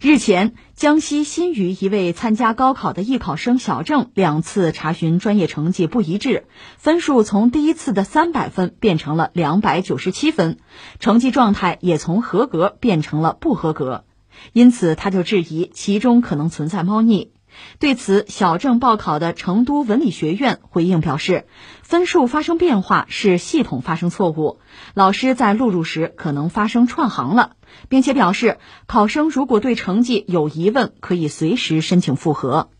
日前，江西新余一位参加高考的艺考生小郑两次查询专业成绩不一致，分数从第一次的三百分变成了两百九十七分，成绩状态也从合格变成了不合格，因此他就质疑其中可能存在猫腻。对此，小郑报考的成都文理学院回应表示，分数发生变化是系统发生错误，老师在录入时可能发生串行了，并且表示考生如果对成绩有疑问，可以随时申请复核。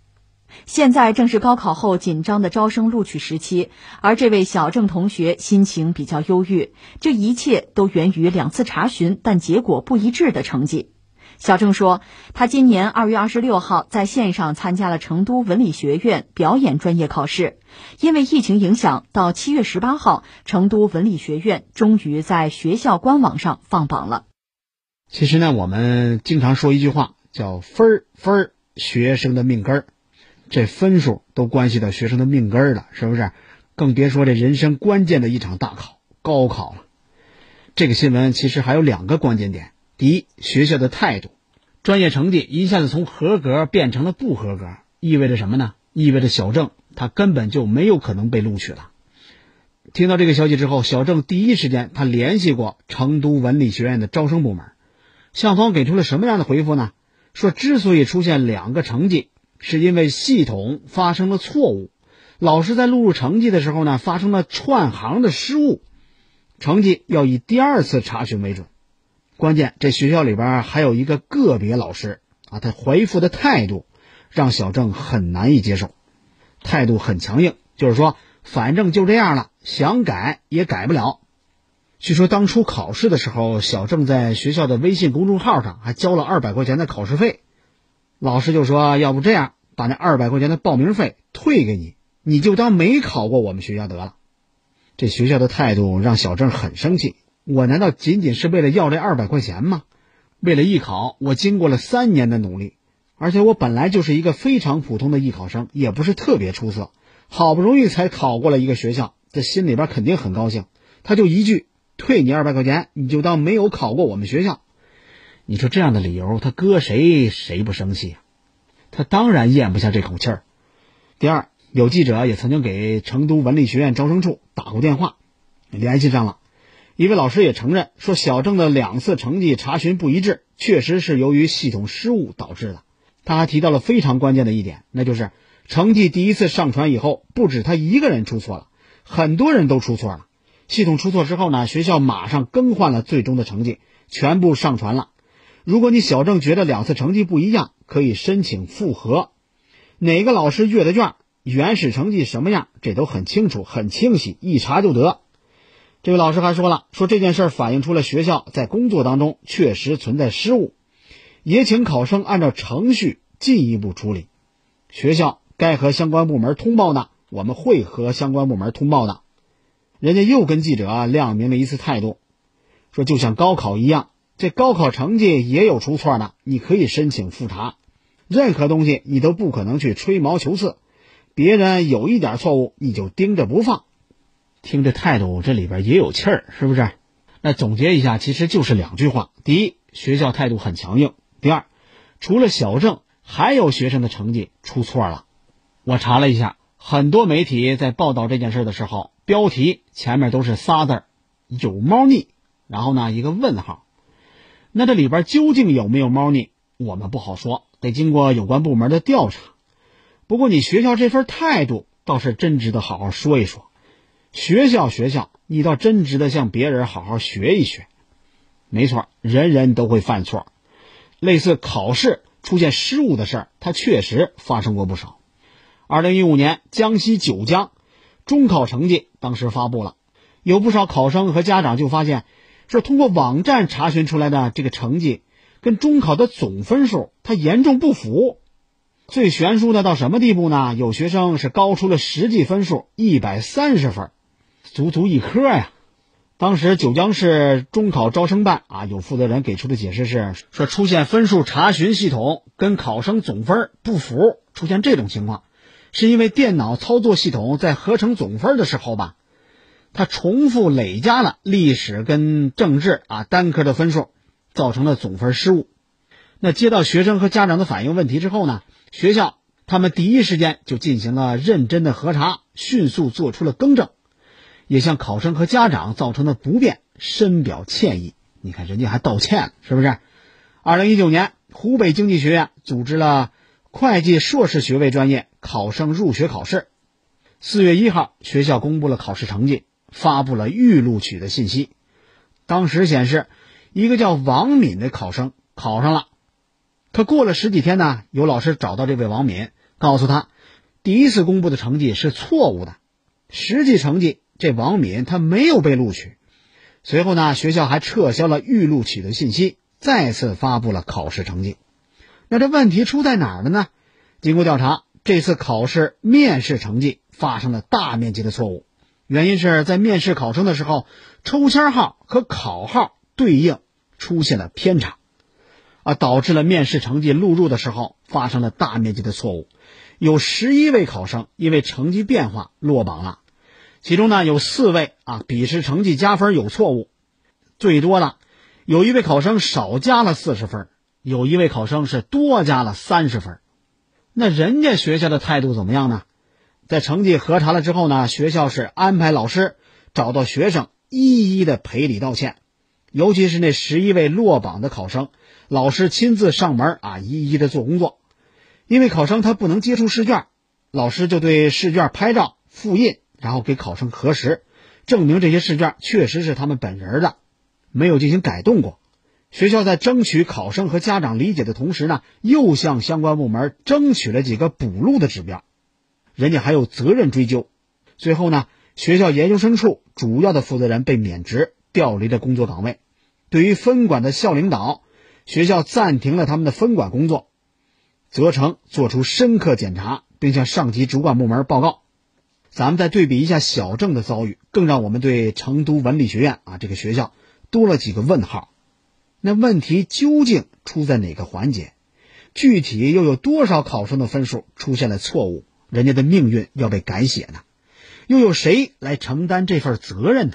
现在正是高考后紧张的招生录取时期，而这位小郑同学心情比较忧郁，这一切都源于两次查询但结果不一致的成绩。小郑说，他今年二月二十六号在线上参加了成都文理学院表演专业考试，因为疫情影响，到七月十八号，成都文理学院终于在学校官网上放榜了。其实呢，我们经常说一句话，叫“分儿分儿，学生的命根儿”，这分数都关系到学生的命根儿了，是不是？更别说这人生关键的一场大考——高考了。这个新闻其实还有两个关键点。第一，学校的态度，专业成绩一下子从合格变成了不合格，意味着什么呢？意味着小郑他根本就没有可能被录取了。听到这个消息之后，小郑第一时间他联系过成都文理学院的招生部门，校方给出了什么样的回复呢？说之所以出现两个成绩，是因为系统发生了错误，老师在录入成绩的时候呢，发生了串行的失误，成绩要以第二次查询为准。关键，这学校里边还有一个个别老师啊，他回复的态度让小郑很难以接受，态度很强硬，就是说，反正就这样了，想改也改不了。据说当初考试的时候，小郑在学校的微信公众号上还交了二百块钱的考试费，老师就说，要不这样，把那二百块钱的报名费退给你，你就当没考过我们学校得了。这学校的态度让小郑很生气。我难道仅仅是为了要这二百块钱吗？为了艺考，我经过了三年的努力，而且我本来就是一个非常普通的艺考生，也不是特别出色，好不容易才考过了一个学校，这心里边肯定很高兴。他就一句退你二百块钱，你就当没有考过我们学校。你说这样的理由，他搁谁谁不生气啊？他当然咽不下这口气儿。第二，有记者也曾经给成都文理学院招生处打过电话，联系上了。一位老师也承认说，小郑的两次成绩查询不一致，确实是由于系统失误导致的。他还提到了非常关键的一点，那就是成绩第一次上传以后，不止他一个人出错了，很多人都出错了。系统出错之后呢，学校马上更换了最终的成绩，全部上传了。如果你小郑觉得两次成绩不一样，可以申请复核。哪个老师阅的卷，原始成绩什么样，这都很清楚、很清晰，一查就得。这位老师还说了，说这件事反映出了学校在工作当中确实存在失误，也请考生按照程序进一步处理。学校该和相关部门通报的，我们会和相关部门通报的。人家又跟记者啊亮明了一次态度，说就像高考一样，这高考成绩也有出错的，你可以申请复查。任何东西你都不可能去吹毛求疵，别人有一点错误你就盯着不放。听这态度，这里边也有气儿，是不是？那总结一下，其实就是两句话：第一，学校态度很强硬；第二，除了小郑，还有学生的成绩出错了。我查了一下，很多媒体在报道这件事的时候，标题前面都是仨字儿“有猫腻”，然后呢一个问号。那这里边究竟有没有猫腻，我们不好说，得经过有关部门的调查。不过你学校这份态度倒是真值得好好说一说。学校，学校，你倒真值得向别人好好学一学。没错，人人都会犯错，类似考试出现失误的事儿，它确实发生过不少。二零一五年，江西九江中考成绩当时发布了，有不少考生和家长就发现，说通过网站查询出来的这个成绩，跟中考的总分数它严重不符。最悬殊的到什么地步呢？有学生是高出了实际分数一百三十分。足足一科呀！当时九江市中考招生办啊，有负责人给出的解释是说，出现分数查询系统跟考生总分不符，出现这种情况，是因为电脑操作系统在合成总分的时候吧，它重复累加了历史跟政治啊单科的分数，造成了总分失误。那接到学生和家长的反映问题之后呢，学校他们第一时间就进行了认真的核查，迅速做出了更正，也向考生和家长造成的不便深表歉意。你看人家还道歉了，是不是？二零一九年，湖北经济学院组织了会计硕士学位专业考生入学考试。四月一号，学校公布了考试成绩，发布了预录取的信息。当时显示，一个叫王敏的考生考上了。可过了十几天呢，有老师找到这位王敏，告诉他，第一次公布的成绩是错误的，实际成绩这王敏他没有被录取。随后呢，学校还撤销了预录取的信息，再次发布了考试成绩。那这问题出在哪儿了呢？经过调查，这次考试面试成绩发生了大面积的错误，原因是在面试考生的时候，抽签号和考号对应出现了偏差。啊，导致了面试成绩录入的时候发生了大面积的错误，有十一位考生因为成绩变化落榜了，其中呢有四位啊笔试成绩加分有错误，最多的有一位考生少加了四十分，有一位考生是多加了三十分，那人家学校的态度怎么样呢？在成绩核查了之后呢，学校是安排老师找到学生一一的赔礼道歉，尤其是那十一位落榜的考生。老师亲自上门啊，一一的做工作。因为考生他不能接触试卷，老师就对试卷拍照、复印，然后给考生核实，证明这些试卷确实是他们本人的，没有进行改动过。学校在争取考生和家长理解的同时呢，又向相关部门争取了几个补录的指标，人家还有责任追究。最后呢，学校研究生处主要的负责人被免职，调离了工作岗位。对于分管的校领导。学校暂停了他们的分管工作，责成做出深刻检查，并向上级主管部门报告。咱们再对比一下小郑的遭遇，更让我们对成都文理学院啊这个学校多了几个问号。那问题究竟出在哪个环节？具体又有多少考生的分数出现了错误？人家的命运要被改写呢？又有谁来承担这份责任呢？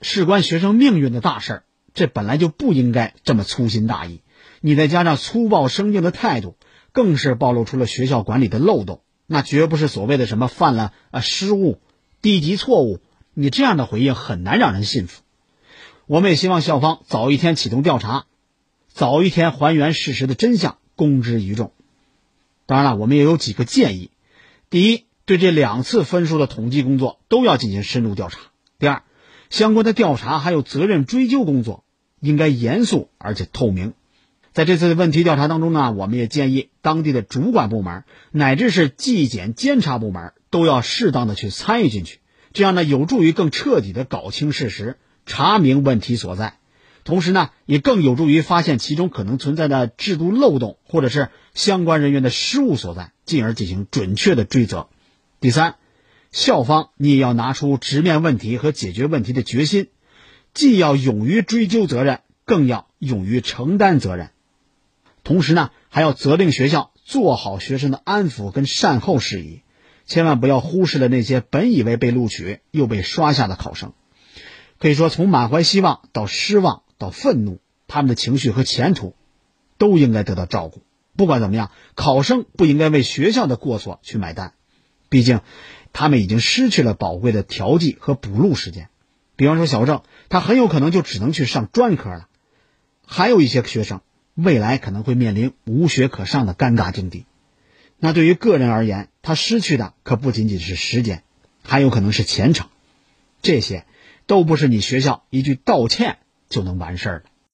事关学生命运的大事儿。这本来就不应该这么粗心大意，你再加上粗暴生硬的态度，更是暴露出了学校管理的漏洞。那绝不是所谓的什么犯了啊失误、低级错误，你这样的回应很难让人信服。我们也希望校方早一天启动调查，早一天还原事实的真相，公之于众。当然了，我们也有几个建议：第一，对这两次分数的统计工作都要进行深入调查；第二。相关的调查还有责任追究工作，应该严肃而且透明。在这次问题调查当中呢，我们也建议当地的主管部门乃至是纪检监察部门都要适当的去参与进去，这样呢有助于更彻底的搞清事实，查明问题所在，同时呢也更有助于发现其中可能存在的制度漏洞或者是相关人员的失误所在，进而进行准确的追责。第三。校方，你也要拿出直面问题和解决问题的决心，既要勇于追究责任，更要勇于承担责任。同时呢，还要责令学校做好学生的安抚跟善后事宜，千万不要忽视了那些本以为被录取又被刷下的考生。可以说，从满怀希望到失望到愤怒，他们的情绪和前途都应该得到照顾。不管怎么样，考生不应该为学校的过错去买单，毕竟。他们已经失去了宝贵的调剂和补录时间，比方说小郑，他很有可能就只能去上专科了；还有一些学生，未来可能会面临无学可上的尴尬境地。那对于个人而言，他失去的可不仅仅是时间，还有可能是前程。这些，都不是你学校一句道歉就能完事儿的。